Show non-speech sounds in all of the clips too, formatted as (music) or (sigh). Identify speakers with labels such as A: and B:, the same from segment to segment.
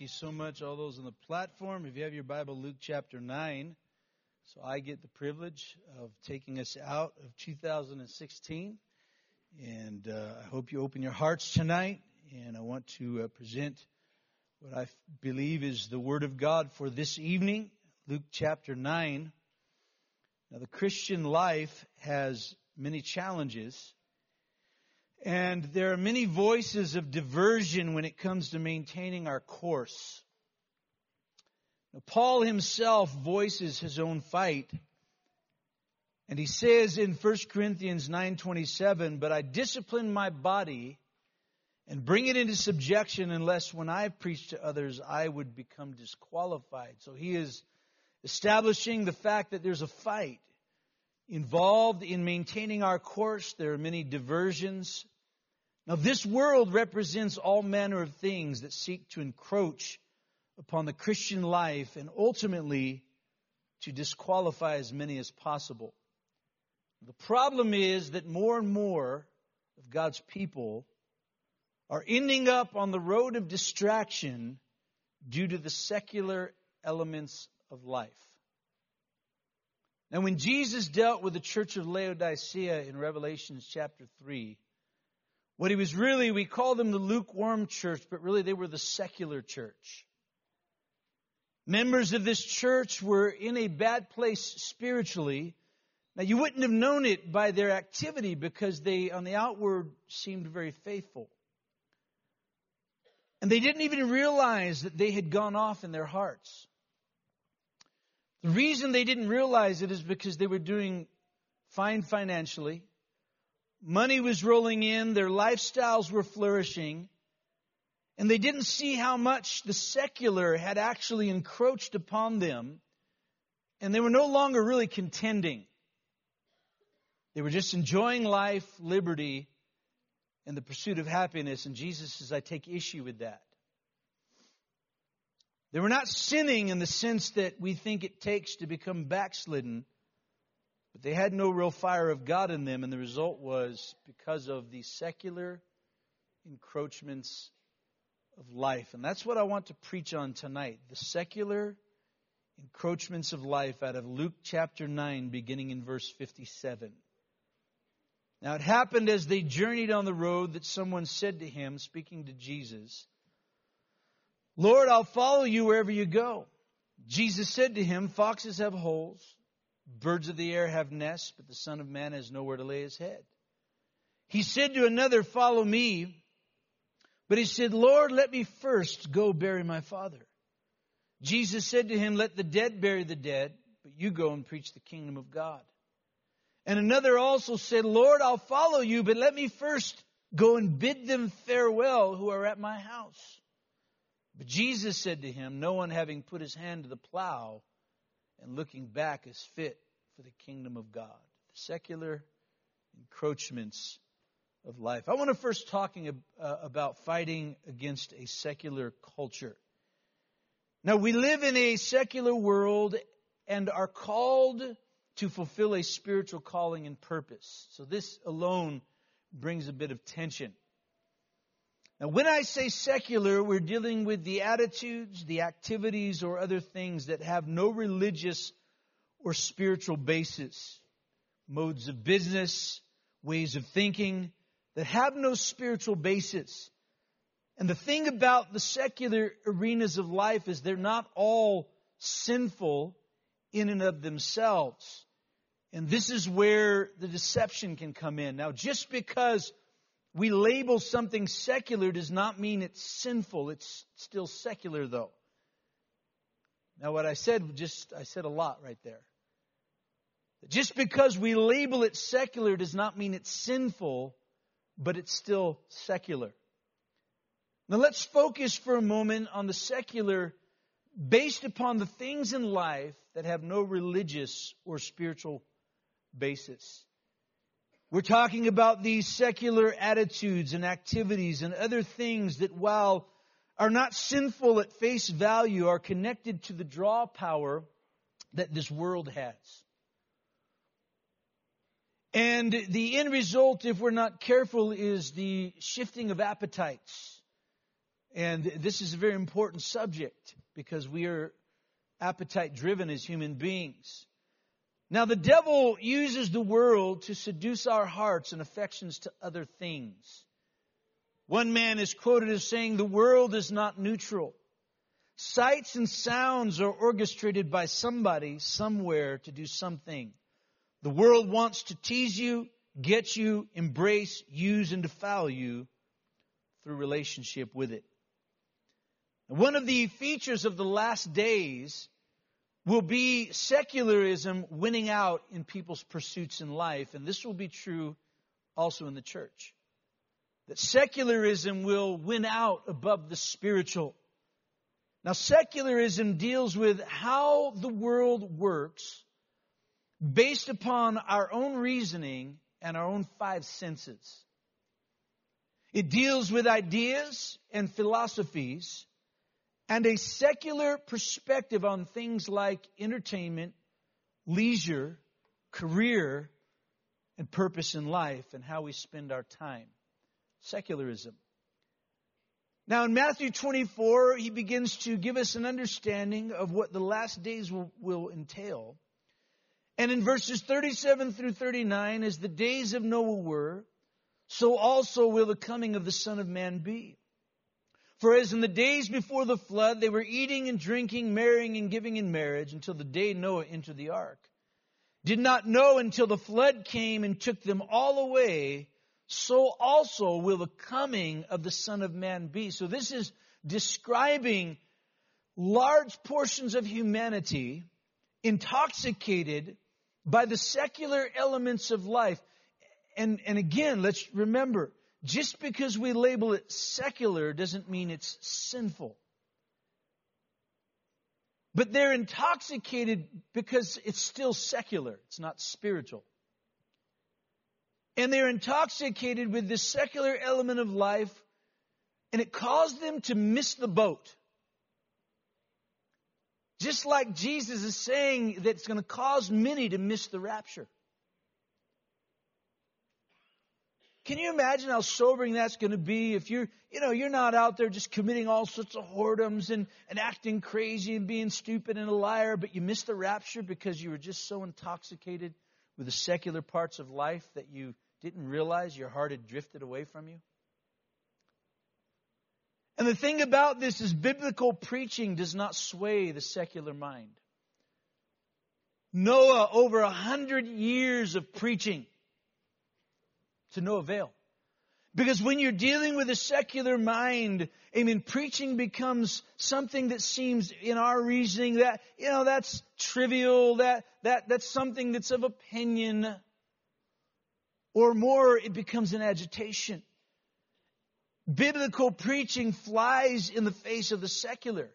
A: Thank you so much, all those on the platform. If you have your Bible, Luke chapter 9. So I get the privilege of taking us out of 2016. And uh, I hope you open your hearts tonight. And I want to uh, present what I believe is the Word of God for this evening, Luke chapter 9. Now, the Christian life has many challenges. And there are many voices of diversion when it comes to maintaining our course. Now, Paul himself voices his own fight. And he says in 1 Corinthians 9:27, "But I discipline my body and bring it into subjection unless when I preach to others I would become disqualified." So he is establishing the fact that there's a fight involved in maintaining our course. There are many diversions. Now, this world represents all manner of things that seek to encroach upon the Christian life and ultimately to disqualify as many as possible. The problem is that more and more of God's people are ending up on the road of distraction due to the secular elements of life. Now, when Jesus dealt with the church of Laodicea in Revelation chapter 3, what he was really, we call them the lukewarm church, but really they were the secular church. Members of this church were in a bad place spiritually. Now, you wouldn't have known it by their activity because they, on the outward, seemed very faithful. And they didn't even realize that they had gone off in their hearts. The reason they didn't realize it is because they were doing fine financially. Money was rolling in, their lifestyles were flourishing, and they didn't see how much the secular had actually encroached upon them, and they were no longer really contending. They were just enjoying life, liberty, and the pursuit of happiness, and Jesus says, I take issue with that. They were not sinning in the sense that we think it takes to become backslidden, but they had no real fire of God in them, and the result was because of the secular encroachments of life. And that's what I want to preach on tonight the secular encroachments of life out of Luke chapter 9, beginning in verse 57. Now it happened as they journeyed on the road that someone said to him, speaking to Jesus, Lord, I'll follow you wherever you go. Jesus said to him, Foxes have holes, birds of the air have nests, but the Son of Man has nowhere to lay his head. He said to another, Follow me. But he said, Lord, let me first go bury my father. Jesus said to him, Let the dead bury the dead, but you go and preach the kingdom of God. And another also said, Lord, I'll follow you, but let me first go and bid them farewell who are at my house. But Jesus said to him, No one having put his hand to the plow and looking back is fit for the kingdom of God. The secular encroachments of life. I want to first talking uh, about fighting against a secular culture. Now we live in a secular world and are called to fulfill a spiritual calling and purpose. So this alone brings a bit of tension. Now, when I say secular, we're dealing with the attitudes, the activities, or other things that have no religious or spiritual basis. Modes of business, ways of thinking that have no spiritual basis. And the thing about the secular arenas of life is they're not all sinful in and of themselves. And this is where the deception can come in. Now, just because we label something secular does not mean it's sinful. It's still secular though. Now what I said just, I said a lot right there. Just because we label it secular does not mean it's sinful, but it's still secular. Now let's focus for a moment on the secular based upon the things in life that have no religious or spiritual basis. We're talking about these secular attitudes and activities and other things that, while are not sinful at face value, are connected to the draw power that this world has. And the end result, if we're not careful, is the shifting of appetites And this is a very important subject because we are appetite driven as human beings. Now, the devil uses the world to seduce our hearts and affections to other things. One man is quoted as saying, The world is not neutral. Sights and sounds are orchestrated by somebody, somewhere, to do something. The world wants to tease you, get you, embrace, use, and defile you through relationship with it. One of the features of the last days will be secularism winning out in people's pursuits in life, and this will be true also in the church. That secularism will win out above the spiritual. Now, secularism deals with how the world works based upon our own reasoning and our own five senses. It deals with ideas and philosophies and a secular perspective on things like entertainment, leisure, career, and purpose in life and how we spend our time. Secularism. Now, in Matthew 24, he begins to give us an understanding of what the last days will, will entail. And in verses 37 through 39, as the days of Noah were, so also will the coming of the Son of Man be. For as in the days before the flood, they were eating and drinking, marrying and giving in marriage until the day Noah entered the ark. Did not know until the flood came and took them all away, so also will the coming of the Son of Man be. So this is describing large portions of humanity intoxicated by the secular elements of life. And, and again, let's remember, just because we label it secular doesn't mean it's sinful. But they're intoxicated because it's still secular. It's not spiritual. And they're intoxicated with this secular element of life, and it caused them to miss the boat. Just like Jesus is saying that it's going to cause many to miss the rapture. Can you imagine how sobering that's going to be if you're, you know, you're not out there just committing all sorts of whoredoms and, and acting crazy and being stupid and a liar, but you missed the rapture because you were just so intoxicated with the secular parts of life that you didn't realize your heart had drifted away from you? And the thing about this is biblical preaching does not sway the secular mind. Noah, over a hundred years of preaching, to no avail. Because when you're dealing with a secular mind, I mean, preaching becomes something that seems in our reasoning that, you know, that's trivial, that, that, that's something that's of opinion. Or more, it becomes an agitation. Biblical preaching flies in the face of the secular.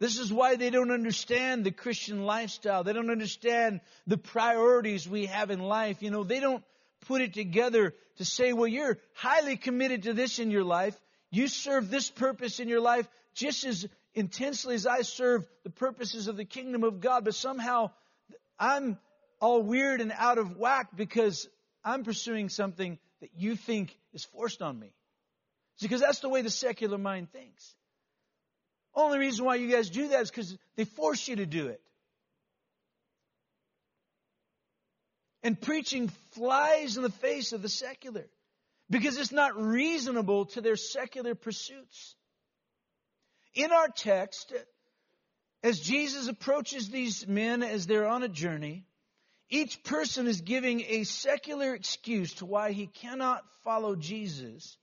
A: This is why they don't understand the Christian lifestyle. They don't understand the priorities we have in life. You know, they don't put it together to say, well, you're highly committed to this in your life. You serve this purpose in your life just as intensely as I serve the purposes of the kingdom of God, but somehow I'm all weird and out of whack because I'm pursuing something that you think is forced on me. It's because that's the way the secular mind thinks. Only reason why you guys do that is because they force you to do it. And preaching flies in the face of the secular because it's not reasonable to their secular pursuits. In our text, as Jesus approaches these men as they're on a journey, each person is giving a secular excuse to why he cannot follow Jesus.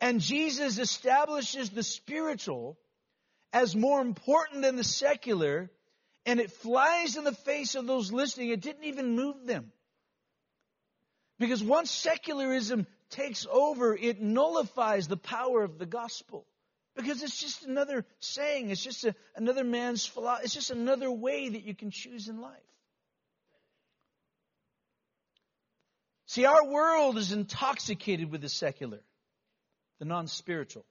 A: And Jesus establishes the spiritual as more important than the secular and it flies in the face of those listening. It didn't even move them. Because once secularism takes over, it nullifies the power of the gospel. Because it's just another saying. It's just a, another man's philosophy. It's just another way that you can choose in life. See, our world is intoxicated with the secular, the non spiritual.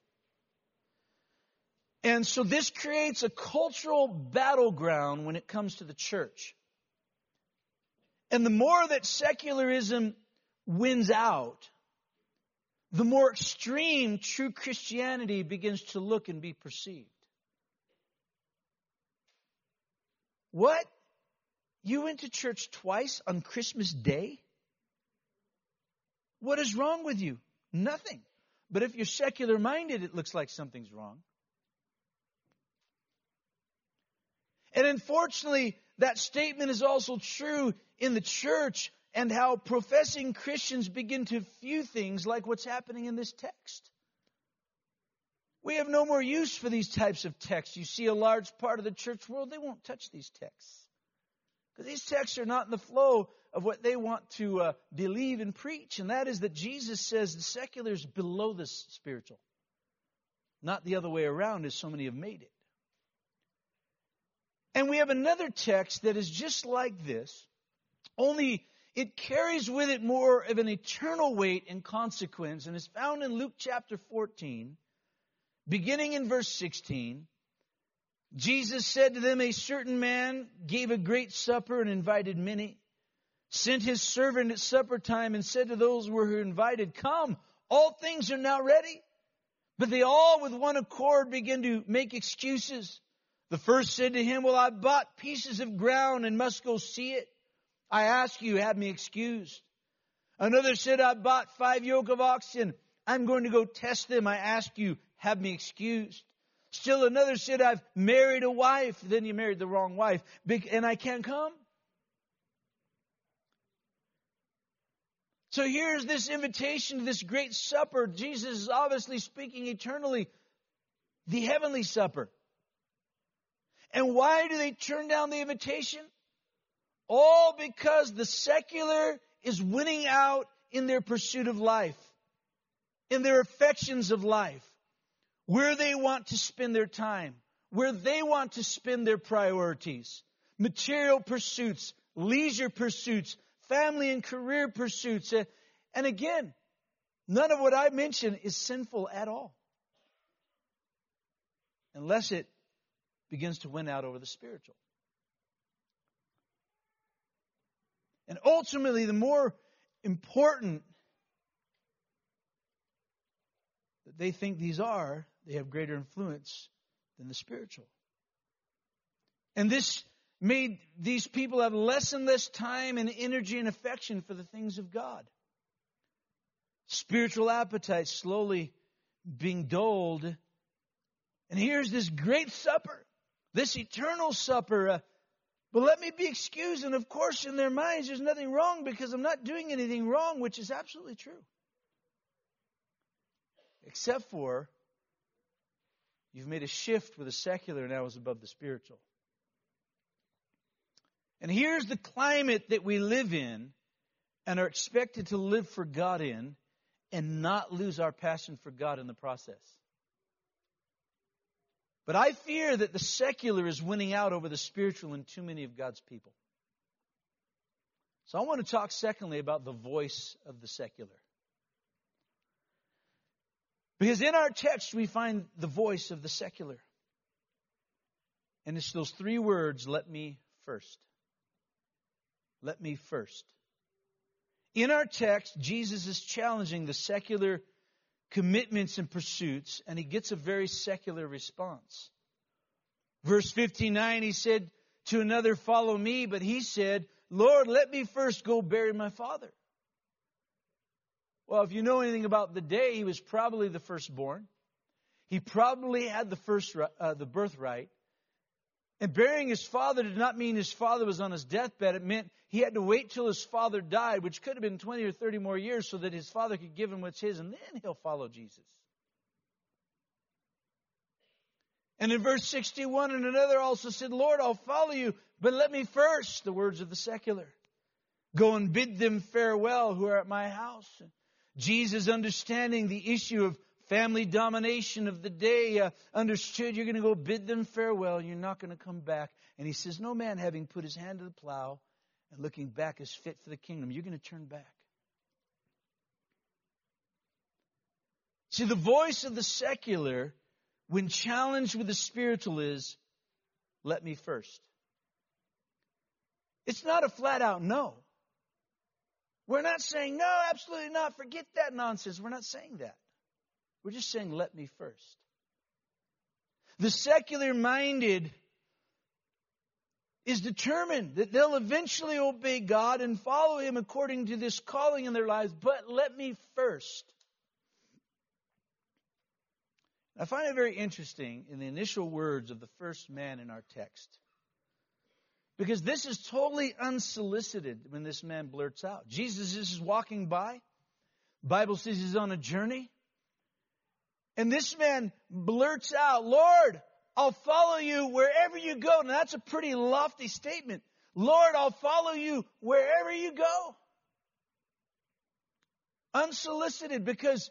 A: And so this creates a cultural battleground when it comes to the church. And the more that secularism wins out, the more extreme true Christianity begins to look and be perceived. What? You went to church twice on Christmas Day? What is wrong with you? Nothing. But if you're secular minded, it looks like something's wrong. And unfortunately, that statement is also true in the church and how professing Christians begin to view things like what's happening in this text. We have no more use for these types of texts. You see a large part of the church world, they won't touch these texts. Because these texts are not in the flow of what they want to uh, believe and preach, and that is that Jesus says the secular is below the spiritual, not the other way around, as so many have made it. And we have another text that is just like this, only it carries with it more of an eternal weight and consequence, and is found in Luke chapter 14, beginning in verse 16. Jesus said to them, A certain man gave a great supper and invited many, sent his servant at supper time and said to those who were invited, Come, all things are now ready. But they all with one accord began to make excuses. The first said to him, Well, I bought pieces of ground and must go see it. I ask you, have me excused. Another said, I bought five yoke of oxen. I'm going to go test them. I ask you, have me excused. Still another said, I've married a wife. Then you married the wrong wife, and I can't come. So here's this invitation to this great supper. Jesus is obviously speaking eternally, the heavenly supper. And why do they turn down the invitation? All because the secular is winning out in their pursuit of life, in their affections of life, where they want to spend their time, where they want to spend their priorities, material pursuits, leisure pursuits, family and career pursuits. Uh, and again, none of what I mentioned is sinful at all. Unless it begins to win out over the spiritual. And ultimately, the more important that they think these are, they have greater influence than the spiritual. And this made these people have less and less time and energy and affection for the things of God. Spiritual appetite slowly being dulled. And here's this great supper this eternal supper. Uh, but let me be excused. And of course, in their minds, there's nothing wrong because I'm not doing anything wrong, which is absolutely true. Except for you've made a shift where the secular now is above the spiritual. And here's the climate that we live in and are expected to live for God in and not lose our passion for God in the process. But I fear that the secular is winning out over the spiritual in too many of God's people. So I want to talk, secondly, about the voice of the secular. Because in our text, we find the voice of the secular. And it's those three words let me first. Let me first. In our text, Jesus is challenging the secular commitments and pursuits, and he gets a very secular response. Verse 59, he said to another, Follow me, but he said, Lord, let me first go bury my father. Well, if you know anything about the day, he was probably the firstborn. He probably had the first uh, the birthright. And burying his father did not mean his father was on his deathbed. It meant he had to wait till his father died, which could have been 20 or 30 more years, so that his father could give him what's his, and then he'll follow Jesus. And in verse 61, and another also said, Lord, I'll follow you, but let me first, the words of the secular, go and bid them farewell who are at my house. Jesus, understanding the issue of family domination of the day, uh, understood you're going to go bid them farewell. You're not going to come back. And he says, No man having put his hand to the plow and looking back is fit for the kingdom. You're going to turn back. See, the voice of the secular, when challenged with the spiritual, is let me first. It's not a flat out no. We're not saying, no, absolutely not, forget that nonsense. We're not saying that. We're just saying, let me first. The secular minded is determined that they'll eventually obey God and follow Him according to this calling in their lives, but let me first. I find it very interesting in the initial words of the first man in our text. Because this is totally unsolicited when this man blurts out. Jesus is walking by. Bible says he's on a journey. And this man blurts out, Lord, I'll follow you wherever you go. Now that's a pretty lofty statement. Lord, I'll follow you wherever you go. Unsolicited because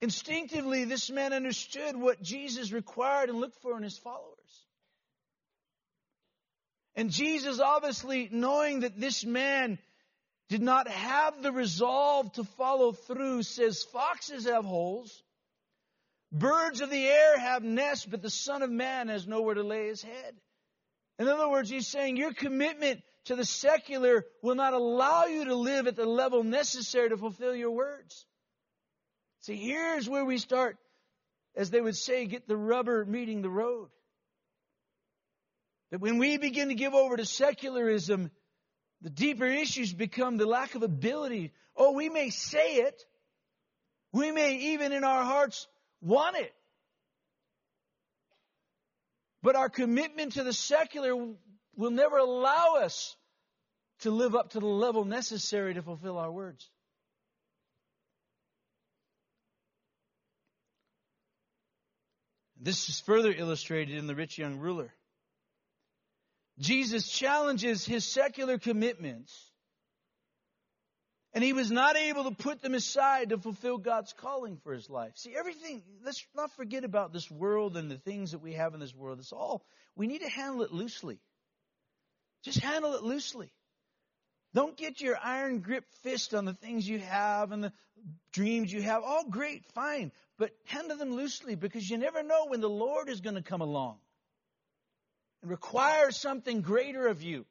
A: instinctively this man understood what Jesus required and looked for in his followers. And Jesus, obviously knowing that this man did not have the resolve to follow through, says, Foxes have holes, birds of the air have nests, but the Son of Man has nowhere to lay his head. In other words, he's saying your commitment to the secular will not allow you to live at the level necessary to fulfill your words. See, here's where we start, as they would say, get the rubber meeting the road. That when we begin to give over to secularism, the deeper issues become the lack of ability. Oh, we may say it. We may even in our hearts want it. But our commitment to the secular will never allow us to live up to the level necessary to fulfill our words. This is further illustrated in the rich young ruler. Jesus challenges his secular commitments, and he was not able to put them aside to fulfill God's calling for his life. See, everything, let's not forget about this world and the things that we have in this world. It's all, we need to handle it loosely. Just handle it loosely. Don't get your iron grip fist on the things you have and the dreams you have. All great, fine, but handle them loosely because you never know when the Lord is going to come along and requires something greater of you.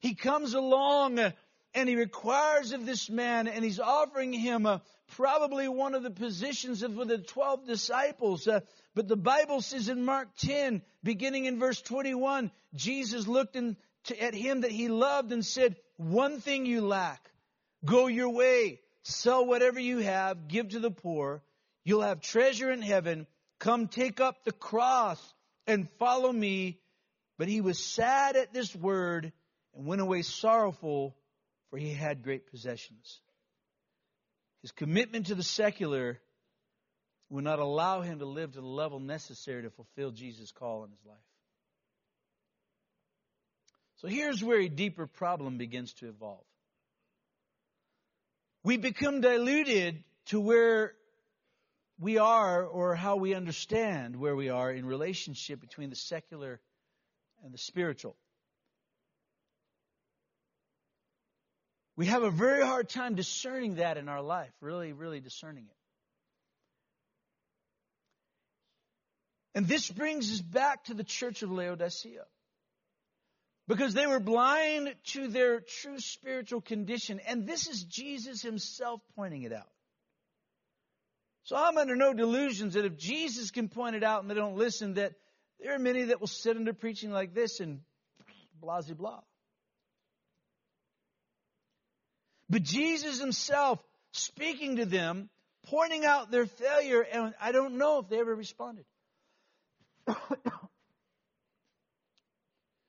A: He comes along uh, and he requires of this man and he's offering him uh, probably one of the positions of the 12 disciples. Uh, but the Bible says in Mark 10, beginning in verse 21, Jesus looked in, to, at him that he loved and said, one thing you lack. Go your way. Sell whatever you have. Give to the poor. You'll have treasure in heaven. Come take up the cross and follow me. But he was sad at this word and went away sorrowful, for he had great possessions. His commitment to the secular would not allow him to live to the level necessary to fulfill Jesus' call in his life. So here's where a deeper problem begins to evolve. We become diluted to where we are or how we understand where we are in relationship between the secular and the spiritual. We have a very hard time discerning that in our life, really, really discerning it. And this brings us back to the church of Laodicea. Because they were blind to their true spiritual condition. And this is Jesus himself pointing it out. So I'm under no delusions that if Jesus can point it out and they don't listen, that there are many that will sit under preaching like this and blah, blah, blah. But Jesus himself speaking to them, pointing out their failure, and I don't know if they ever responded. (coughs)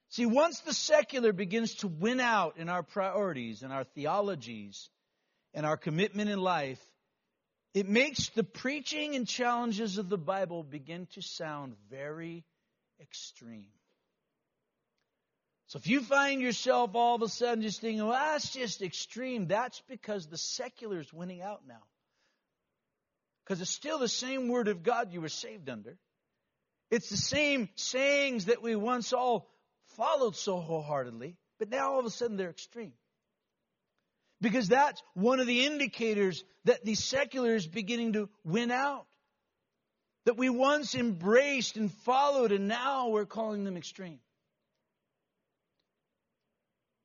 A: See, once the secular begins to win out in our priorities and our theologies and our commitment in life, it makes the preaching and challenges of the Bible begin to sound very extreme. So if you find yourself all of a sudden just thinking, well, that's just extreme, that's because the secular is winning out now. Because it's still the same word of God you were saved under. It's the same sayings that we once all followed so wholeheartedly, but now all of a sudden they're extreme. Because that's one of the indicators that the secular is beginning to win out. That we once embraced and followed, and now we're calling them extreme.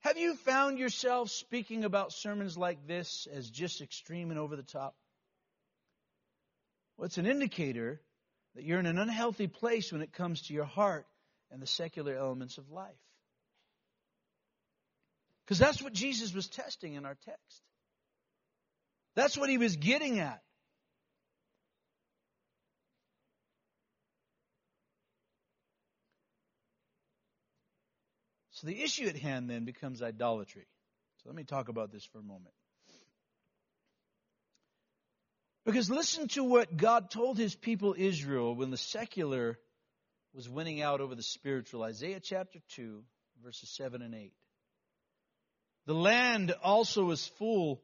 A: Have you found yourself speaking about sermons like this as just extreme and over the top? Well, it's an indicator that you're in an unhealthy place when it comes to your heart and the secular elements of life. Because that's what Jesus was testing in our text. That's what he was getting at. The issue at hand then becomes idolatry. So let me talk about this for a moment. Because listen to what God told his people Israel when the secular was winning out over the spiritual. Isaiah chapter 2, verses 7 and 8. The land also is full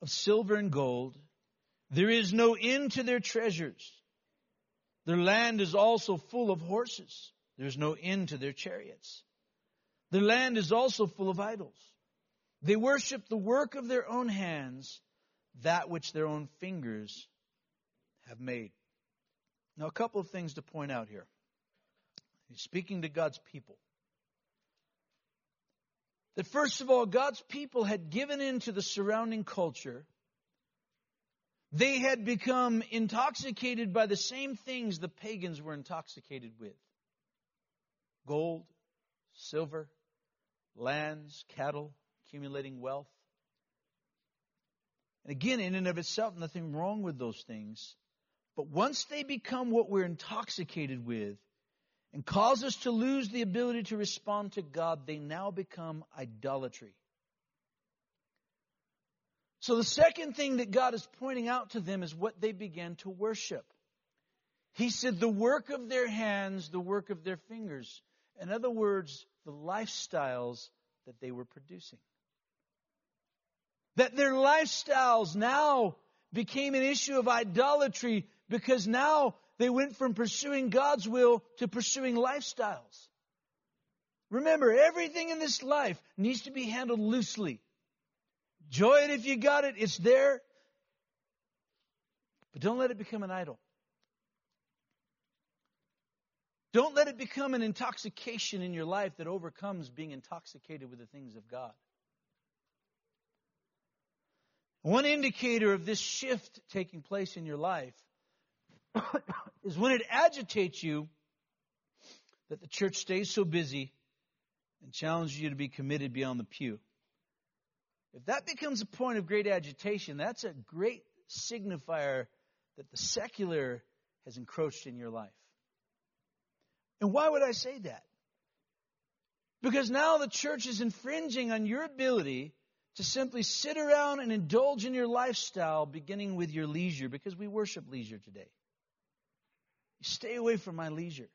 A: of silver and gold. There is no end to their treasures. Their land is also full of horses. There's no end to their chariots. Their land is also full of idols. They worship the work of their own hands that which their own fingers have made. Now, a couple of things to point out here. He's speaking to God's people. That first of all, God's people had given in to the surrounding culture. They had become intoxicated by the same things the pagans were intoxicated with gold, silver, lands, cattle, accumulating wealth. And again, in and of itself, nothing wrong with those things. But once they become what we're intoxicated with and cause us to lose the ability to respond to God, they now become idolatry. So the second thing that God is pointing out to them is what they began to worship. He said, the work of their hands, the work of their fingers. In other words, the lifestyles that they were producing. That their lifestyles now became an issue of idolatry because now they went from pursuing God's will to pursuing lifestyles. Remember, everything in this life needs to be handled loosely. Enjoy it if you got it, it's there. But don't let it become an idol. Don't let it become an intoxication in your life that overcomes being intoxicated with the things of God. One indicator of this shift taking place in your life (coughs) is when it agitates you that the church stays so busy and challenges you to be committed beyond the pew. If that becomes a point of great agitation, that's a great signifier that the secular has encroached in your life. And why would I say that? Because now the church is infringing on your ability to simply sit around and indulge in your lifestyle, beginning with your leisure, because we worship leisure today. Stay away from my leisure.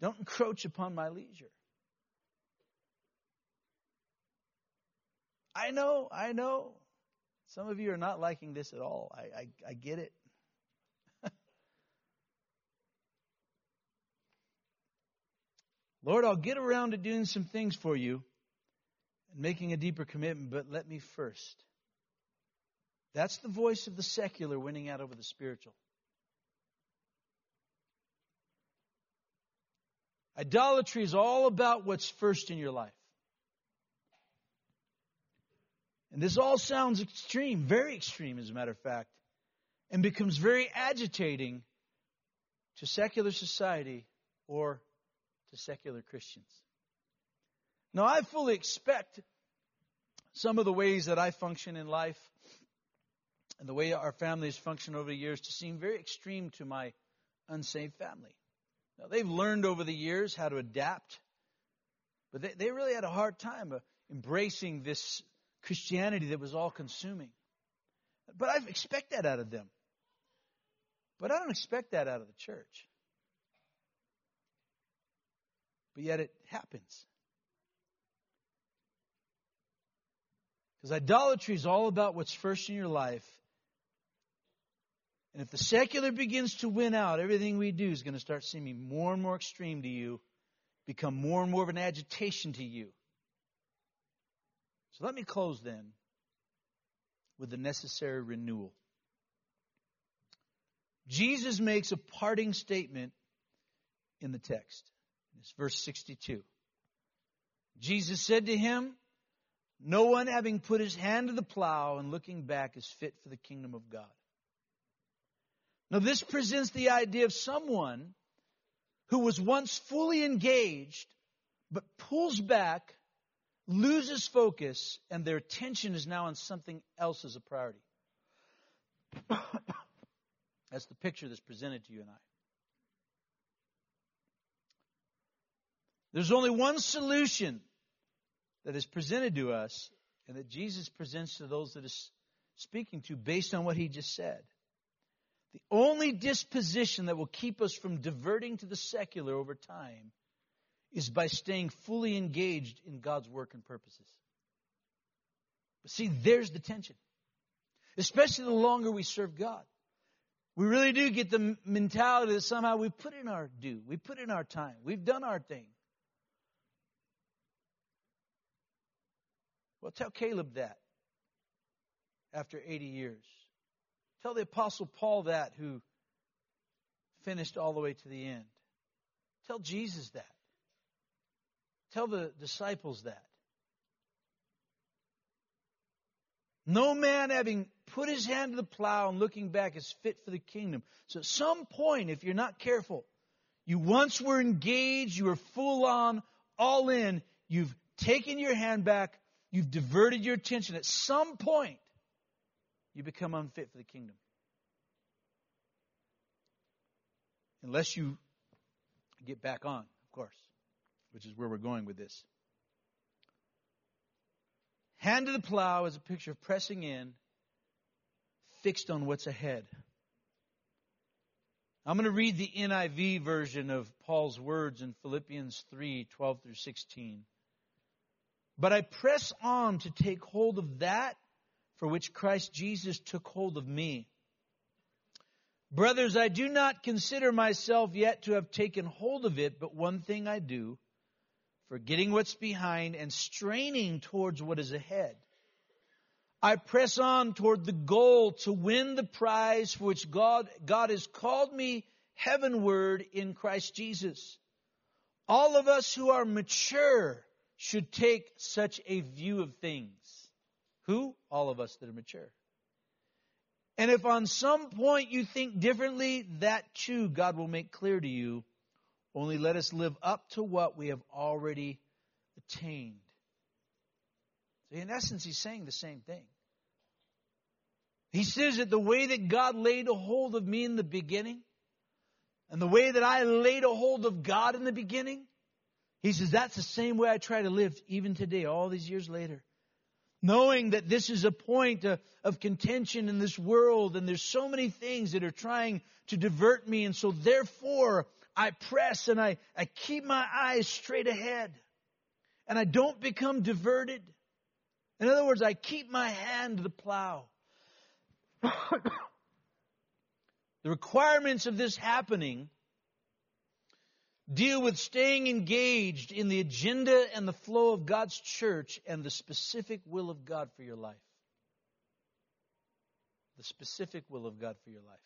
A: Don't encroach upon my leisure. I know, I know. Some of you are not liking this at all. I, I, I get it. Lord, I'll get around to doing some things for you and making a deeper commitment, but let me first. That's the voice of the secular winning out over the spiritual. Idolatry is all about what's first in your life. And this all sounds extreme, very extreme, as a matter of fact, and becomes very agitating to secular society or to secular Christians. Now, I fully expect some of the ways that I function in life and the way our families function over the years to seem very extreme to my unsaved family. Now, they've learned over the years how to adapt, but they, they really had a hard time uh, embracing this Christianity that was all consuming. But I expect that out of them. But I don't expect that out of the church. But yet it happens. Because idolatry is all about what's first in your life. And if the secular begins to win out, everything we do is going to start seeming more and more extreme to you, become more and more of an agitation to you. So let me close then with the necessary renewal. Jesus makes a parting statement in the text. It's verse 62. Jesus said to him, No one having put his hand to the plow and looking back is fit for the kingdom of God. Now, this presents the idea of someone who was once fully engaged, but pulls back, loses focus, and their attention is now on something else as a priority. (coughs) That's the picture that's presented to you and I. There's only one solution that is presented to us and that Jesus presents to those that is speaking to based on what he just said. The only disposition that will keep us from diverting to the secular over time is by staying fully engaged in God's work and purposes. But see, there's the tension. Especially the longer we serve God. We really do get the mentality that somehow we put in our due, we put in our time, we've done our thing. Well, tell Caleb that after 80 years. Tell the Apostle Paul that who finished all the way to the end. Tell Jesus that. Tell the disciples that. No man having put his hand to the plow and looking back is fit for the kingdom. So at some point, if you're not careful, you once were engaged, you were full on, all in, you've taken your hand back, you've diverted your attention. At some point, you become unfit for the kingdom. Unless you get back on, of course, which is where we're going with this. Hand to the plow is a picture of pressing in, fixed on what's ahead. I'm going to read the NIV version of Paul's words in Philippians 3 12 through 16. But I press on to take hold of that for which Christ Jesus took hold of me. Brothers, I do not consider myself yet to have taken hold of it, but one thing I do, forgetting what's behind and straining towards what is ahead. I press on toward the goal to win the prize for which God, God has called me heavenward in Christ Jesus. All of us who are mature should take such a view of things. Who? All of us that are mature. And if on some point you think differently, that too God will make clear to you. Only let us live up to what we have already attained. So in essence, he's saying the same thing. He says that the way that God laid a hold of me in the beginning, and the way that I laid a hold of God in the beginning, he says that's the same way I try to live even today, all these years later knowing that this is a point of, contention in this world and there's so many things that are trying to divert me and so therefore I press and I, I keep my eyes straight ahead and I don't become diverted. In other words, I keep my hand to the plow. (coughs) the requirements of this happening deal with staying engaged in the agenda and the flow of God's church and the specific will of God for your life. The specific will of God for your life.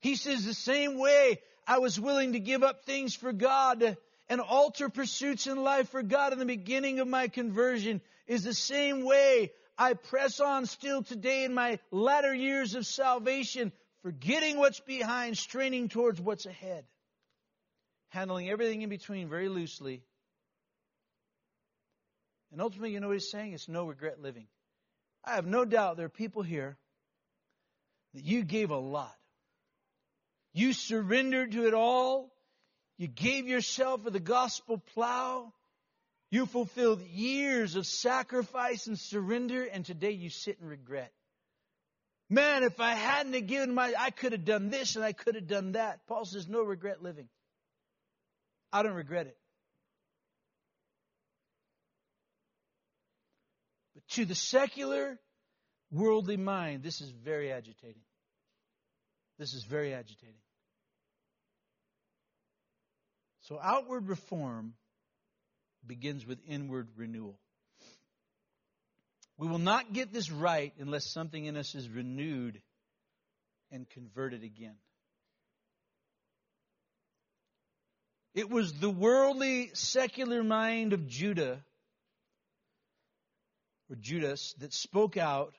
A: He says, the same way I was willing to give up things for God and alter pursuits in life for God in the beginning of my conversion is the same way I press on still today in my latter years of salvation forgetting what's behind, straining towards what's ahead, handling everything in between very loosely. And ultimately, you know what he's saying? It's no regret living. I have no doubt there are people here that you gave a lot. You surrendered to it all. You gave yourself for the gospel plow. You fulfilled years of sacrifice and surrender, and today you sit in regret. Man, if I hadn't have given my, I could have done this and I could have done that. Paul says, no regret living. I don't regret it. But to the secular, worldly mind, this is very agitating. This is very agitating. So outward reform begins with inward renewal. We will not get this right unless something in us is renewed and converted again. It was the worldly, secular mind of Judah, or Judas, that spoke out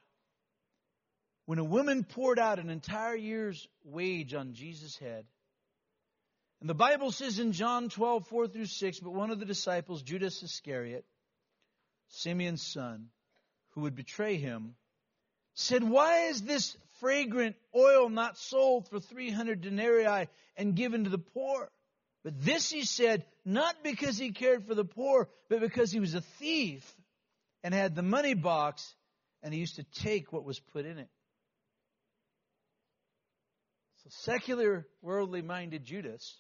A: when a woman poured out an entire year's wage on Jesus' head. And the Bible says in John 12, 4 through 6, but one of the disciples, Judas Iscariot, Simeon's son, who would betray him, said, Why is this fragrant oil not sold for 300 denarii and given to the poor? But this he said, not because he cared for the poor, but because he was a thief and had the money box and he used to take what was put in it. So secular, worldly minded Judas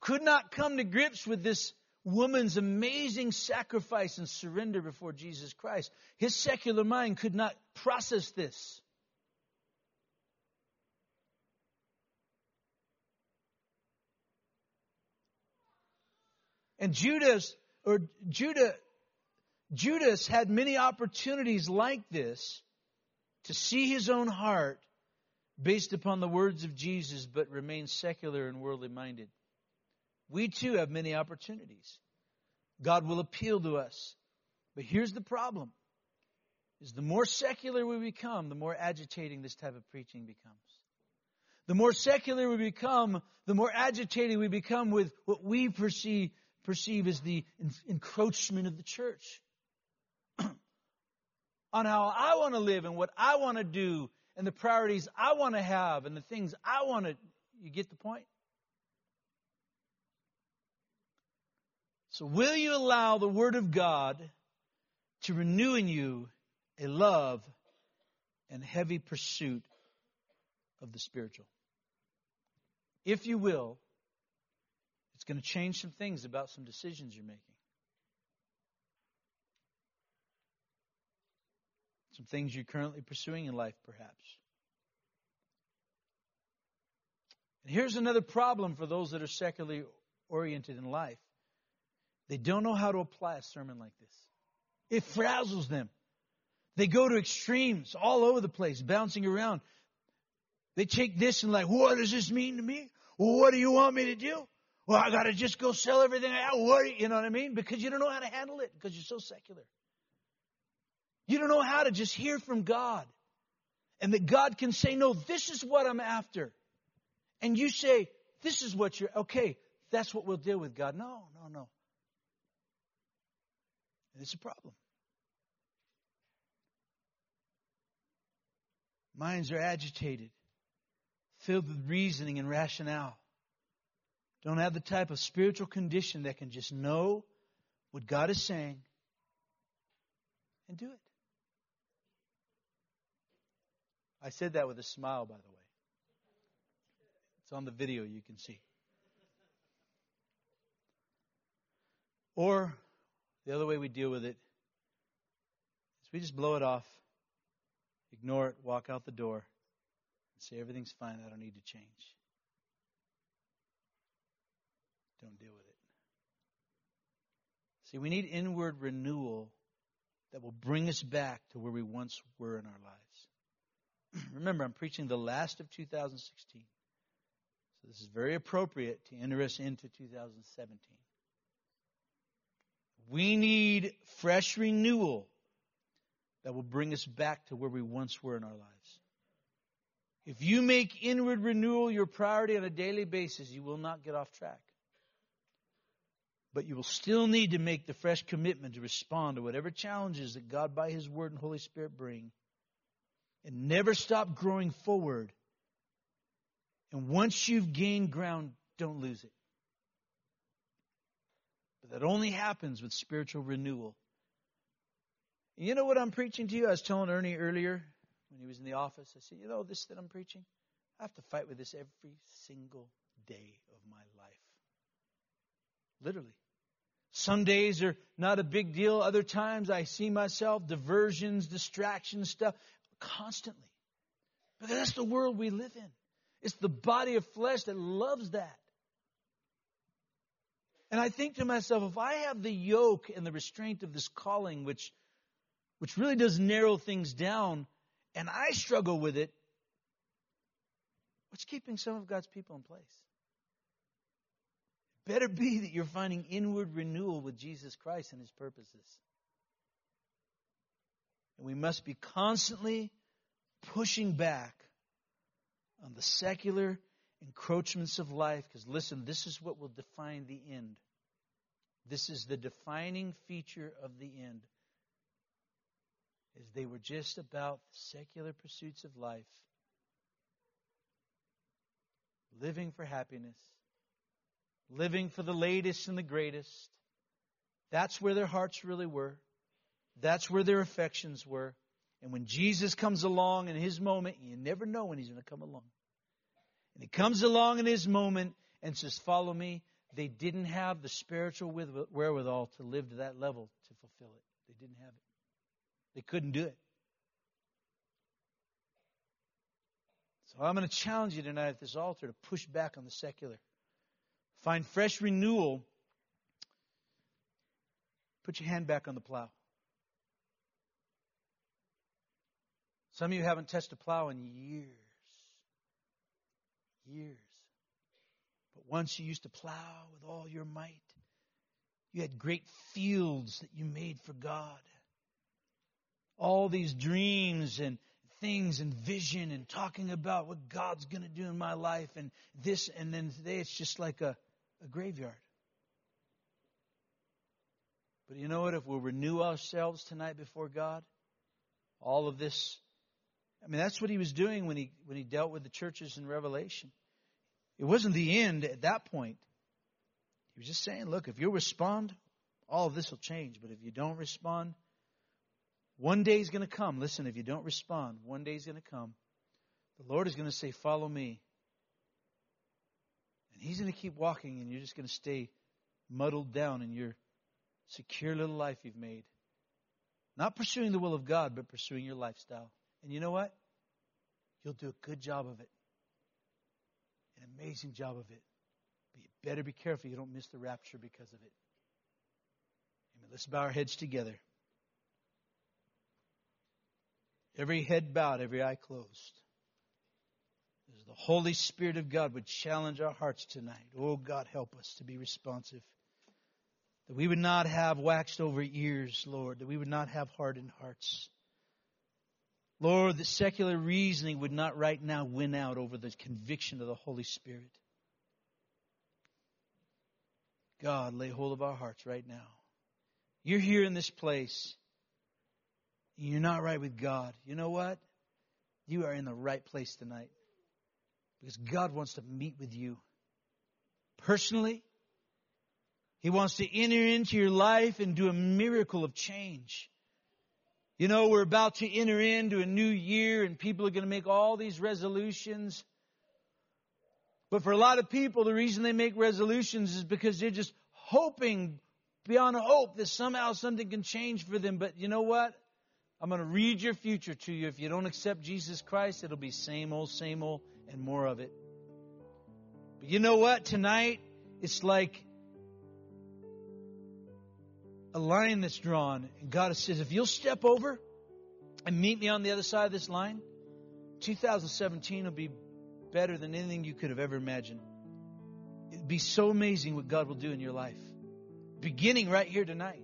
A: could not come to grips with this woman's amazing sacrifice and surrender before Jesus Christ. His secular mind could not process this. And Judas, or Judah, Judas had many opportunities like this to see his own heart based upon the words of Jesus, but remain secular and worldly minded. We too have many opportunities. God will appeal to us. But here's the problem. Is the more secular we become, the more agitating this type of preaching becomes. The more secular we become, the more agitated we become with what we perceive, perceive as the encroachment of the church. (clears throat) On how I want to live and what I want to do and the priorities I want to have and the things I want to. You get the point? So, will you allow the Word of God to renew in you a love and heavy pursuit of the spiritual? If you will, it's going to change some things about some decisions you're making. Some things you're currently pursuing in life, perhaps. And here's another problem for those that are secularly oriented in life they don't know how to apply a sermon like this. It frazzles them. They go to extremes all over the place, bouncing around. They take this and like, what does this mean to me? Well, what do you want me to do? Well, I gotta just go sell everything I have. What, you know what I mean? Because you don't know how to handle it because you're so secular. You don't know how to just hear from God. And that God can say, no, this is what I'm after. And you say, this is what you're, okay, that's what we'll deal with, God. No, no, no. And it's a problem. Minds are agitated, filled with reasoning and rationale. Don't have the type of spiritual condition that can just know what God is saying and do it. I said that with a smile, by the way. It's on the video, you can see. Or the other way we deal with it is we just blow it off, ignore it, walk out the door, and say, everything's fine, I don't need to change. Don't deal with it. See, we need inward renewal that will bring us back to where we once were in our lives. (clears throat) Remember, I'm preaching the last of 2016. So this is very appropriate to enter us into 2017. We need fresh renewal that will bring us back to where we once were in our lives. If you make inward renewal your priority on a daily basis, you will not get off track. But you will still need to make the fresh commitment to respond to whatever challenges that God by His Word and Holy Spirit bring. And never stop growing forward. And once you've gained ground, don't lose it. But that only happens with spiritual renewal. You know what I'm preaching to you? I was telling Ernie earlier when he was in the office. I said, You know, this that I'm preaching? I have to fight with this every single day of my life. Literally. Some days are not a big deal. Other times I see myself, diversions, distractions, stuff, constantly. Because that's the world we live in. It's the body of flesh that loves that. And I think to myself, if I have the yoke and the restraint of this calling, which, which really does narrow things down, and I struggle with it, what's keeping some of God's people in place? better be that you're finding inward renewal with Jesus Christ and his purposes. And we must be constantly pushing back on the secular encroachments of life because listen, this is what will define the end. This is the defining feature of the end. Is they were just about the secular pursuits of life, living for happiness, living for the latest and the greatest. That's where their hearts really were. That's where their affections were. And when Jesus comes along in his moment, you never know when he's going to come along. And he comes along in his moment and says, Follow me. They didn't have the spiritual wherewithal to live to that level to fulfill it. They didn't have it. They couldn't do it. So I'm going to challenge you tonight at this altar to push back on the secular. Find fresh renewal. Put your hand back on the plow. Some of you haven't touched a plow in years. Years. But once you used to plow with all your might. You had great fields that you made for God. All these dreams and things and vision and talking about what God's going to do in my life and this and then today it's just like a, a graveyard. But you know what? If we'll renew ourselves tonight before God, all of this I mean, that's what he was doing when he, when he dealt with the churches in Revelation. It wasn't the end at that point. He was just saying, look, if you respond, all of this will change. But if you don't respond, one day is going to come. Listen, if you don't respond, one day is going to come. The Lord is going to say, Follow me. And He's going to keep walking, and you're just going to stay muddled down in your secure little life you've made. Not pursuing the will of God, but pursuing your lifestyle. And you know what? You'll do a good job of it. An amazing job of it. But you better be careful you don't miss the rapture because of it. Amen. Let's bow our heads together. Every head bowed, every eye closed. As the Holy Spirit of God would challenge our hearts tonight. Oh, God, help us to be responsive. That we would not have waxed over ears, Lord. That we would not have hardened hearts. Lord, that secular reasoning would not right now win out over the conviction of the Holy Spirit. God, lay hold of our hearts right now. You're here in this place. You're not right with God. You know what? You are in the right place tonight. Because God wants to meet with you personally. He wants to enter into your life and do a miracle of change. You know, we're about to enter into a new year and people are going to make all these resolutions. But for a lot of people, the reason they make resolutions is because they're just hoping beyond hope that somehow something can change for them. But you know what? I'm going to read your future to you. If you don't accept Jesus Christ, it'll be same old, same old, and more of it. But you know what? Tonight, it's like a line that's drawn. And God says, if you'll step over and meet me on the other side of this line, 2017 will be better than anything you could have ever imagined. It'd be so amazing what God will do in your life. Beginning right here tonight.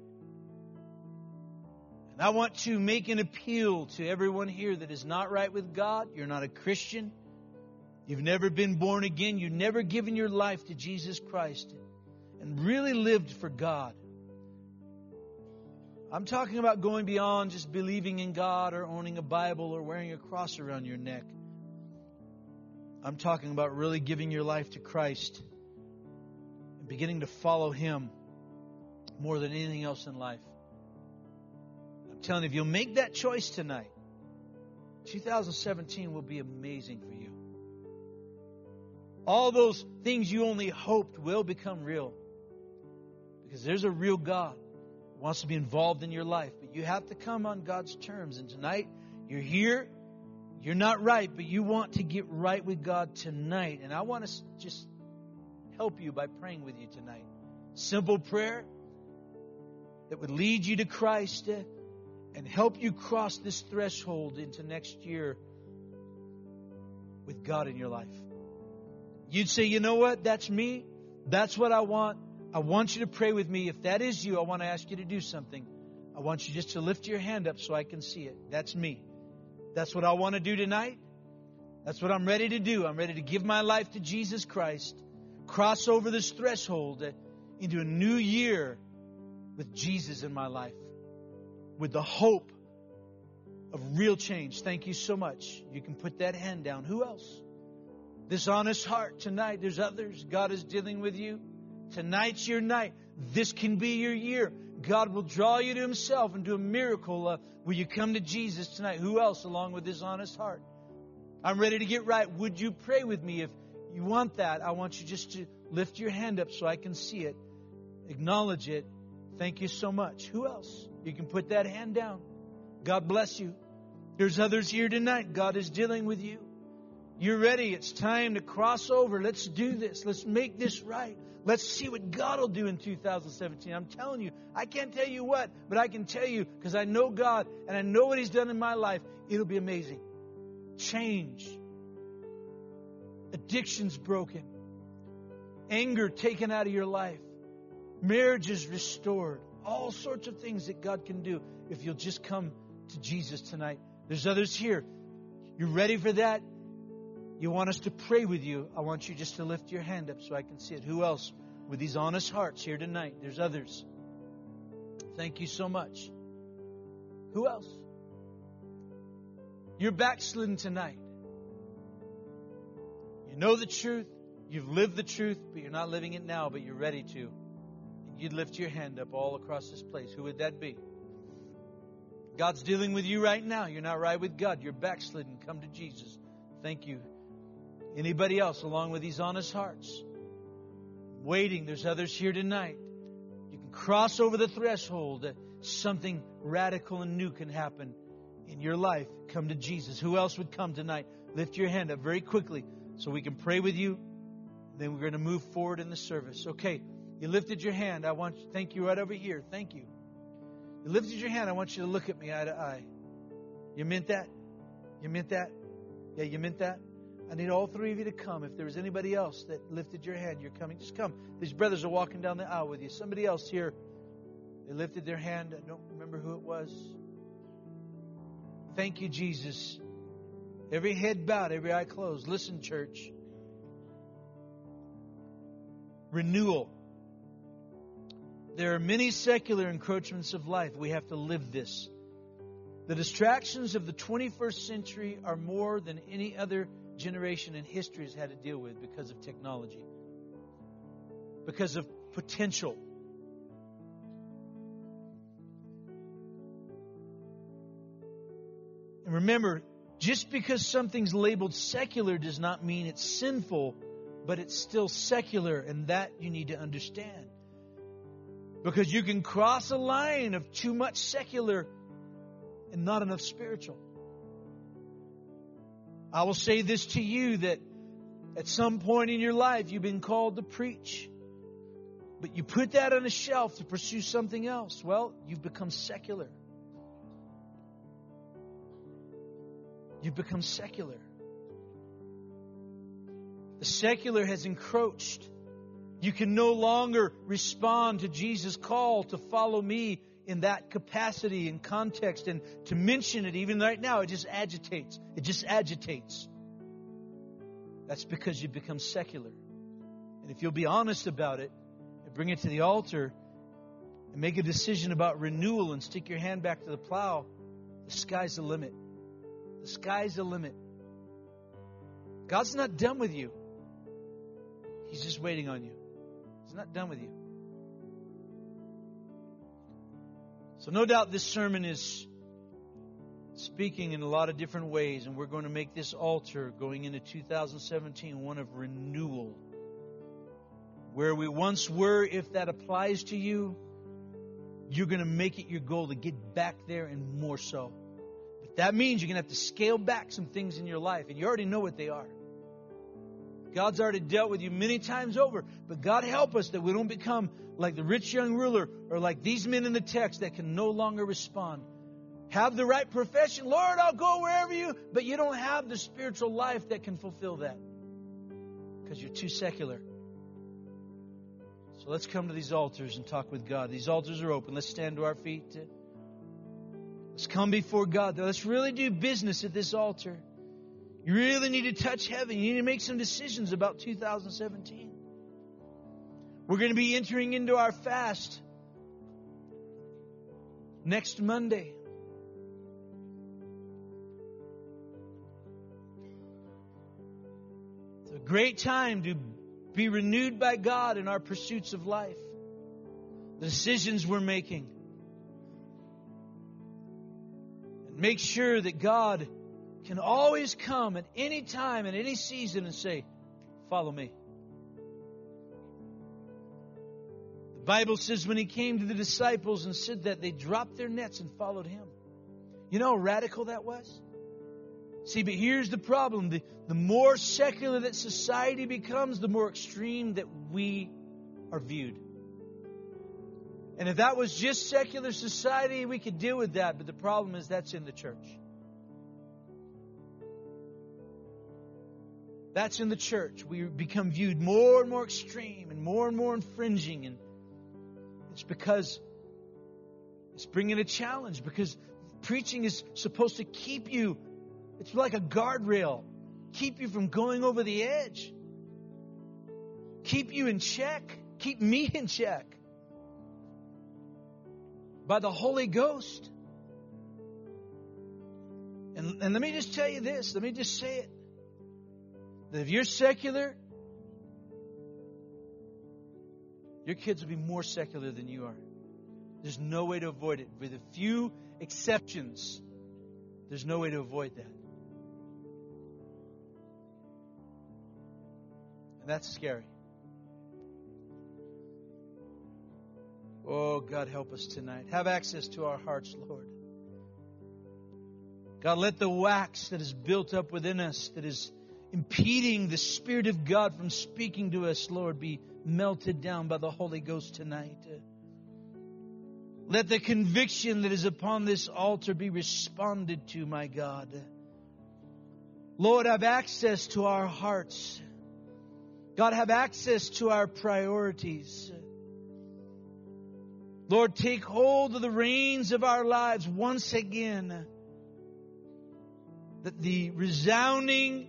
A: And I want to make an appeal to everyone here that is not right with God. You're not a Christian. You've never been born again. You've never given your life to Jesus Christ and really lived for God. I'm talking about going beyond just believing in God or owning a Bible or wearing a cross around your neck. I'm talking about really giving your life to Christ and beginning to follow Him more than anything else in life. I'm telling you, if you'll make that choice tonight, 2017 will be amazing for you. All those things you only hoped will become real because there's a real God wants to be involved in your life, but you have to come on God's terms. And tonight, you're here, you're not right, but you want to get right with God tonight. And I want to just help you by praying with you tonight. Simple prayer that would lead you to Christ eh, and help you cross this threshold into next year with God in your life. You'd say, you know what? That's me. That's what I want. I want you to pray with me. If that is you, I want to ask you to do something. I want you just to lift your hand up so I can see it. That's me. That's what I want to do tonight. That's what I'm ready to do. I'm ready to give my life to Jesus Christ, cross over this threshold into a new year with Jesus in my life, with the hope of real change. Thank you so much. You can put that hand down. Who else? This honest heart tonight. There's others. God is dealing with you. Tonight's your night. This can be your year. God will draw you to Himself and do a miracle. Uh, will you come to Jesus tonight? Who else along with this honest heart? I'm ready to get right. Would you pray with me? If you want that, I want you just to lift your hand up so I can see it, acknowledge it. Thank you so much. Who else? You can put that hand down. God bless you. There's others here tonight. God is dealing with you. You're ready. It's time to cross over. Let's do this. Let's make this right. Let's see what God will do in 2017. I'm telling you, I can't tell you what, but I can tell you because I know God and I know what He's done in my life. It'll be amazing. Change. Addictions broken. Anger taken out of your life. Marriages restored. All sorts of things that God can do if you'll just come to Jesus tonight. There's others here. You're ready for that? You want us to pray with you? I want you just to lift your hand up so I can see it. Who else with these honest hearts here tonight? There's others. Thank you so much. Who else? You're backslidden tonight. You know the truth. You've lived the truth, but you're not living it now, but you're ready to. And you'd lift your hand up all across this place. Who would that be? God's dealing with you right now. You're not right with God. You're backslidden. Come to Jesus. Thank you. Anybody else along with these honest hearts? Waiting. There's others here tonight. You can cross over the threshold that something radical and new can happen in your life. Come to Jesus. Who else would come tonight? Lift your hand up very quickly so we can pray with you. Then we're going to move forward in the service. Okay. You lifted your hand. I want to thank you right over here. Thank you. You lifted your hand. I want you to look at me eye to eye. You meant that? You meant that? Yeah, you meant that? I need all three of you to come. If there was anybody else that lifted your hand, you're coming. Just come. These brothers are walking down the aisle with you. Somebody else here, they lifted their hand. I don't remember who it was. Thank you, Jesus. Every head bowed, every eye closed. Listen, church. Renewal. There are many secular encroachments of life. We have to live this. The distractions of the 21st century are more than any other generation in history has had to deal with because of technology, because of potential. And remember, just because something's labeled secular does not mean it's sinful, but it's still secular, and that you need to understand. Because you can cross a line of too much secular and not enough spiritual. I will say this to you that at some point in your life you've been called to preach, but you put that on a shelf to pursue something else. Well, you've become secular. You've become secular. The secular has encroached. You can no longer respond to Jesus' call to follow me in that capacity and context and to mention it even right now, it just agitates. It just agitates. That's because you become secular. And if you'll be honest about it and bring it to the altar and make a decision about renewal and stick your hand back to the plow, the sky's the limit. The sky's the limit. God's not done with you. He's just waiting on you. He's not done with you. So, no doubt this sermon is speaking in a lot of different ways, and we're going to make this altar going into 2017 one of renewal. Where we once were, if that applies to you, you're going to make it your goal to get back there and more so. But that means you're going to have to scale back some things in your life, and you already know what they are. God's already dealt with you many times over. But God help us that we don't become like the rich young ruler or like these men in the text that can no longer respond. Have the right profession. Lord, I'll go wherever you, but you don't have the spiritual life that can fulfill that because you're too secular. So let's come to these altars and talk with God. These altars are open. Let's stand to our feet. Let's come before God. Let's really do business at this altar. You really need to touch heaven. You need to make some decisions about 2017. We're going to be entering into our fast next Monday. It's a great time to be renewed by God in our pursuits of life, the decisions we're making. And make sure that God can always come at any time, in any season, and say, Follow me. The Bible says when he came to the disciples and said that, they dropped their nets and followed him. You know how radical that was? See, but here's the problem. The, the more secular that society becomes, the more extreme that we are viewed. And if that was just secular society, we could deal with that. But the problem is that's in the church. That's in the church. We become viewed more and more extreme and more and more infringing. And it's because it's bringing a challenge because preaching is supposed to keep you, it's like a guardrail, keep you from going over the edge, keep you in check, keep me (laughs) in check by the Holy Ghost. And, and let me just tell you this, let me just say it that if you're secular, your kids will be more secular than you are. There's no way to avoid it. With a few exceptions, there's no way to avoid that. And that's scary. Oh, God, help us tonight. Have access to our hearts, Lord. God, let the wax that is built up within us, that is impeding the Spirit of God from speaking to us, Lord, be melted down by the Holy Ghost tonight. Let the conviction that is upon this altar be responded to, my God. Lord, have access to our hearts. God, have access to our priorities. Lord, take hold of the reins of our lives once again. That the resounding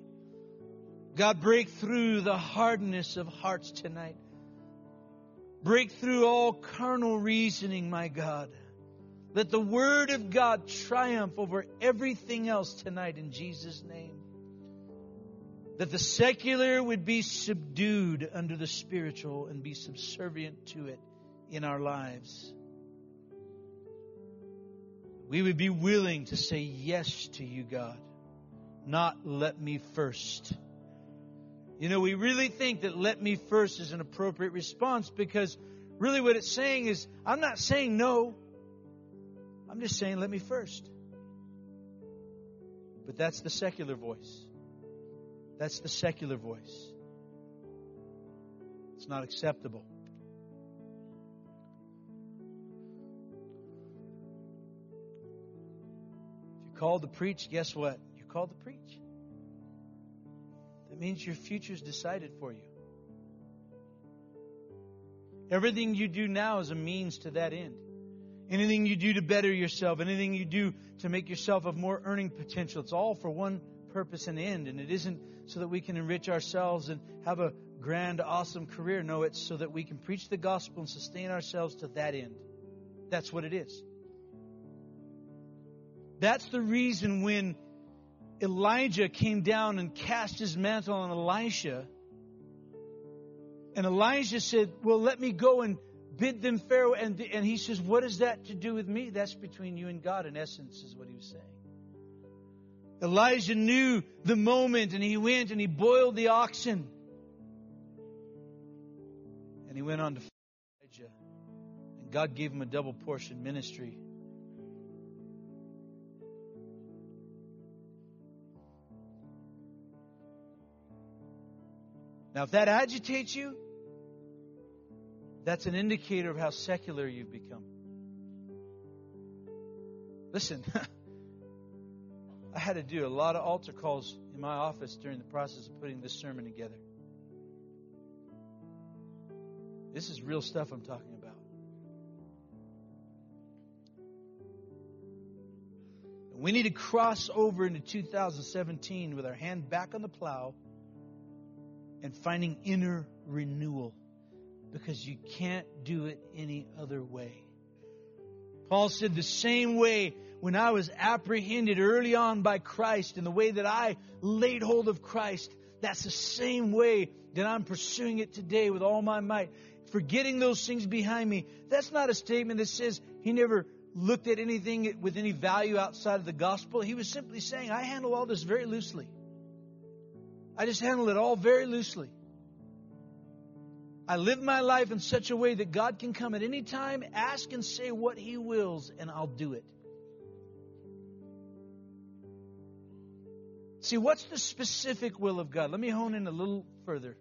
A: God, break through the hardness of hearts tonight. Break through all carnal reasoning, my God. Let the Word of God triumph over everything else tonight in Jesus' name. That the secular would be subdued under the spiritual and be subservient to it in our lives. We would be willing to say yes to you, God, not let me first. You know, we really think that let me first is an appropriate response because really what it's saying is, I'm not saying no. I'm just saying let me first. But that's the secular voice. That's the secular voice. It's not acceptable. If you're called to preach, guess what? You're called to preach. That means your future is decided for you. Everything you do now is a means to that end. Anything you do to better yourself, anything you do to make yourself of more earning potential, it's all for one purpose and end. And it isn't so that we can enrich ourselves and have a grand, awesome career. No, it's so that we can preach the gospel and sustain ourselves to that end. That's what it is. That's the reason when Elijah came down and cast his mantle on Elisha. And Elijah said, Well, let me go and bid them farewell. And, and he says, What is that to do with me? That's between you and God, in essence, is what he was saying. Elijah knew the moment and he went and he boiled the oxen. And he went on to Elijah. And God gave him a double portion ministry. Now, if that agitates you, that's an indicator of how secular you've become. Listen, (laughs) I had to do a lot of altar calls in my office during the process of putting this sermon together. This is real stuff I'm talking about. We need to cross over into 2017 with our hand back on the plow and finding inner renewal because you can't do it any other way. Paul said, the same way when I was apprehended early on by Christ and the way that I laid hold of Christ, that's the same way that I'm pursuing it today with all my might. Forgetting those things behind me. That's not a statement that says he never looked at anything with any value outside of the gospel. He was simply saying, I handle all this very loosely. I just handle it all very loosely. I live my life in such a way that God can come at any time, ask and say what He wills, and I'll do it. See, what's the specific will of God? Let me hone in a little further.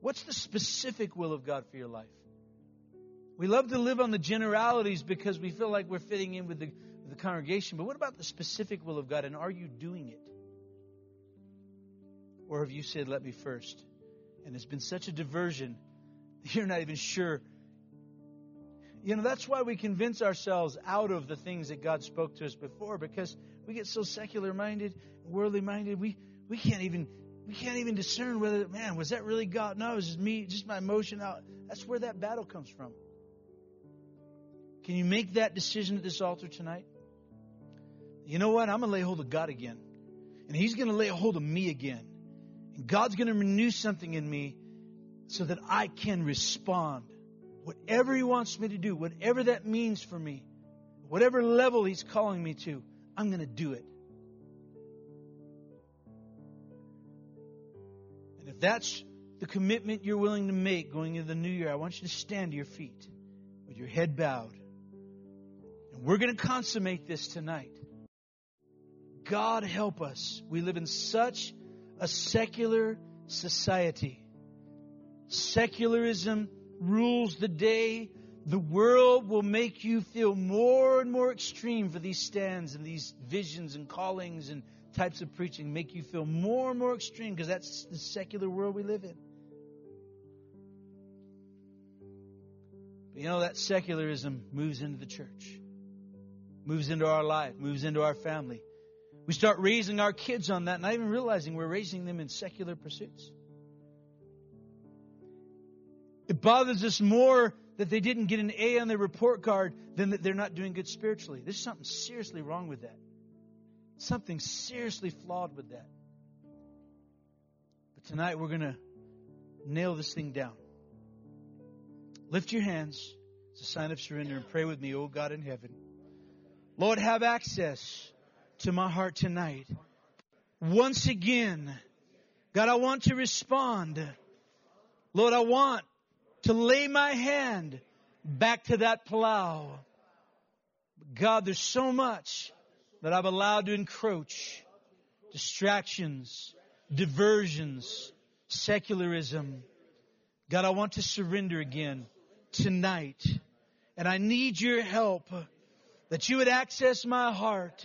A: What's the specific will of God for your life? We love to live on the generalities because we feel like we're fitting in with the, the congregation, but what about the specific will of God, and are you doing it? Or have you said, Let me first? And it's been such a diversion, that you're not even sure. You know, that's why we convince ourselves out of the things that God spoke to us before, because we get so secular minded, worldly minded, we, we can't even we can't even discern whether, man, was that really God? No, it was just me, just my emotion out. That's where that battle comes from. Can you make that decision at this altar tonight? You know what? I'm going to lay hold of God again. And He's going to lay hold of me again. And God's going to renew something in me so that I can respond. Whatever He wants me to do, whatever that means for me, whatever level He's calling me to, I'm going to do it. And if that's the commitment you're willing to make going into the new year, I want you to stand to your feet with your head bowed. And we're going to consummate this tonight. God help us. We live in such a secular society. Secularism rules the day. The world will make you feel more and more extreme for these stands and these visions and callings and types of preaching. Make you feel more and more extreme because that's the secular world we live in. But you know, that secularism moves into the church, moves into our life, moves into our family. We start raising our kids on that, not even realizing we're raising them in secular pursuits. It bothers us more that they didn't get an A on their report card than that they're not doing good spiritually. There's something seriously wrong with that. Something seriously flawed with that. But tonight we're going to nail this thing down. Lift your hands. It's a sign of surrender and pray with me, oh God in heaven. Lord, have access to my heart tonight. Once again, God, I want to respond. Lord, I want to lay my hand back to that plow. God, there's so much that I've allowed to encroach. Distractions, diversions, secularism. God, I want to surrender again tonight. And I need your help that you would access my heart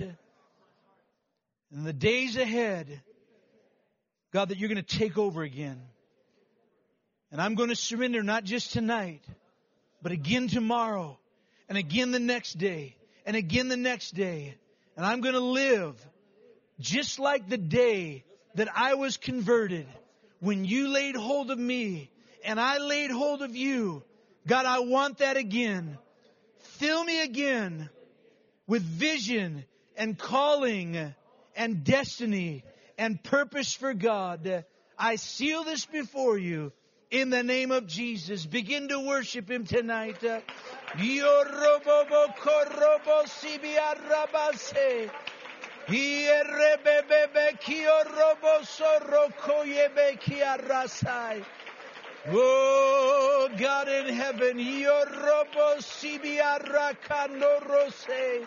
A: in the days ahead, God, that you're going to take over again. And I'm going to surrender not just tonight, but again tomorrow, and again the next day, and again the next day. And I'm going to live just like the day that I was converted when you laid hold of me and I laid hold of you. God, I want that again. Fill me again with vision and calling and destiny and purpose for God. I seal this before you in the name of Jesus. Begin to worship Him tonight. Oh, God in heaven, Yorobo Sibiarakano Rose.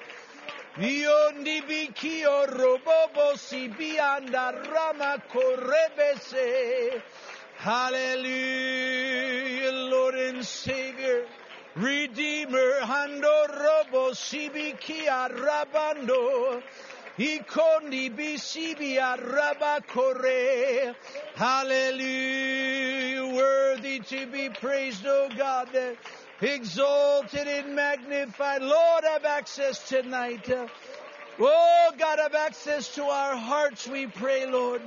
A: Yondi Bikio Robobo Sibianda Rama Korebese. Hallelujah, Lord and Savior. Redeemer, Hando Robo Sibikia Rabando. Ikondi bisibia rabakore. Hallelujah. Worthy to be praised, O God. Exalted and magnified. Lord, have access tonight. Oh, God, have access to our hearts, we pray, Lord.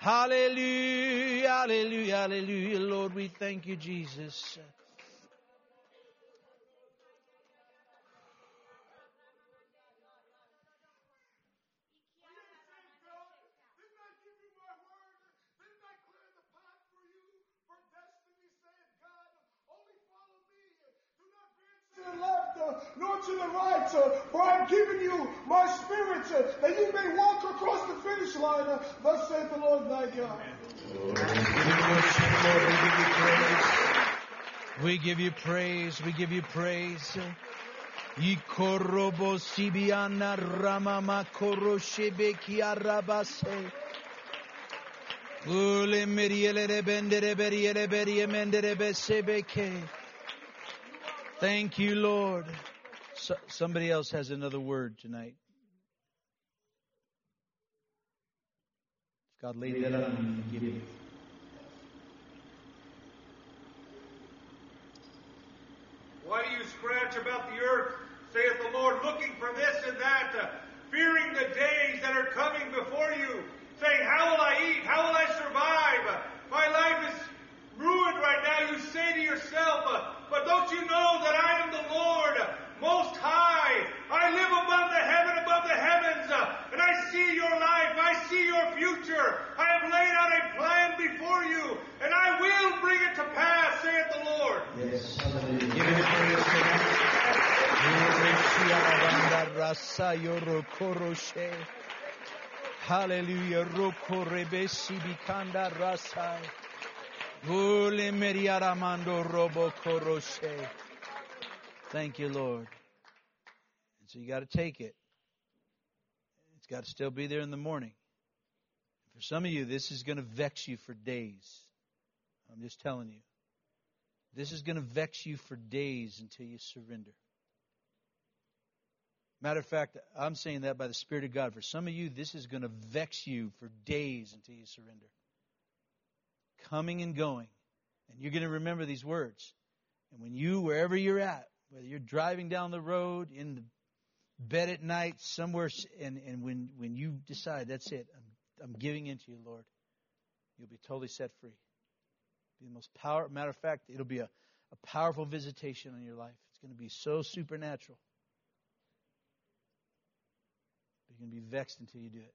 A: Hallelujah, hallelujah, hallelujah. Lord, we thank you, Jesus.
B: Nor to the right, for I am giving you my spirit, that you may walk across the finish line. Thus saith the Lord thy God.
A: We give you praise. We give you praise. Thank you, Lord. So, somebody else has another word tonight. God laid that on you, give it.
C: Why do you scratch about the earth, saith the Lord, looking for this and that, uh, fearing the days that are coming before you, saying, How will I eat? How will I survive? My life is ruined right now. You say to yourself, uh, But don't you know that I am the Lord, most high? I live above the heaven, above the heavens, uh, and I see your life. I see your future. I have laid out a plan before you, and I will bring it to pass, saith the Lord.
A: Yes. Hallelujah. Give him praise tonight. Hallelujah. Roko rebesi bikanda rasai. Ule meriaramando robo koroshe. Thank you, Lord. And so you got to take it. It's got to still be there in the morning. For some of you, this is going to vex you for days. I'm just telling you. This is going to vex you for days until you surrender. Matter of fact, I'm saying that by the Spirit of God. For some of you, this is going to vex you for days until you surrender. Coming and going. And you're going to remember these words. And when you, wherever you're at, whether you're driving down the road, in the bed at night, somewhere, and, and when, when you decide, that's it, I'm, I'm giving in to you, Lord, you'll be totally set free. Be the most power. Matter of fact, it'll be a, a powerful visitation on your life. It's going to be so supernatural. You're going to be vexed until you do it.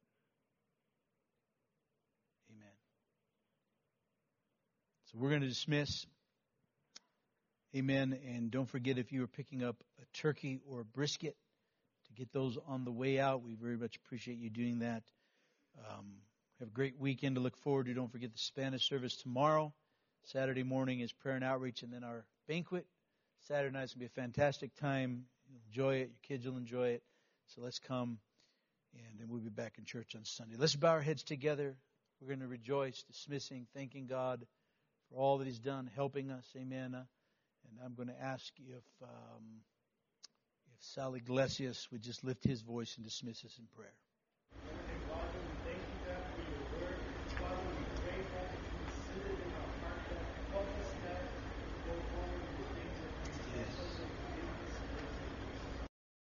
A: Amen. So we're going to dismiss. Amen. And don't forget if you are picking up a turkey or a brisket to get those on the way out. We very much appreciate you doing that. Um, have a great weekend to look forward to. Don't forget the Spanish service tomorrow. Saturday morning is prayer and outreach, and then our banquet. Saturday night's going to be a fantastic time. You'll enjoy it. Your kids will enjoy it. So let's come, and then we'll be back in church on Sunday. Let's bow our heads together. We're going to rejoice, dismissing, thanking God for all that He's done, helping us. Amen. And I'm going to ask if um, if Sal Iglesias would just lift his voice and dismiss us in prayer.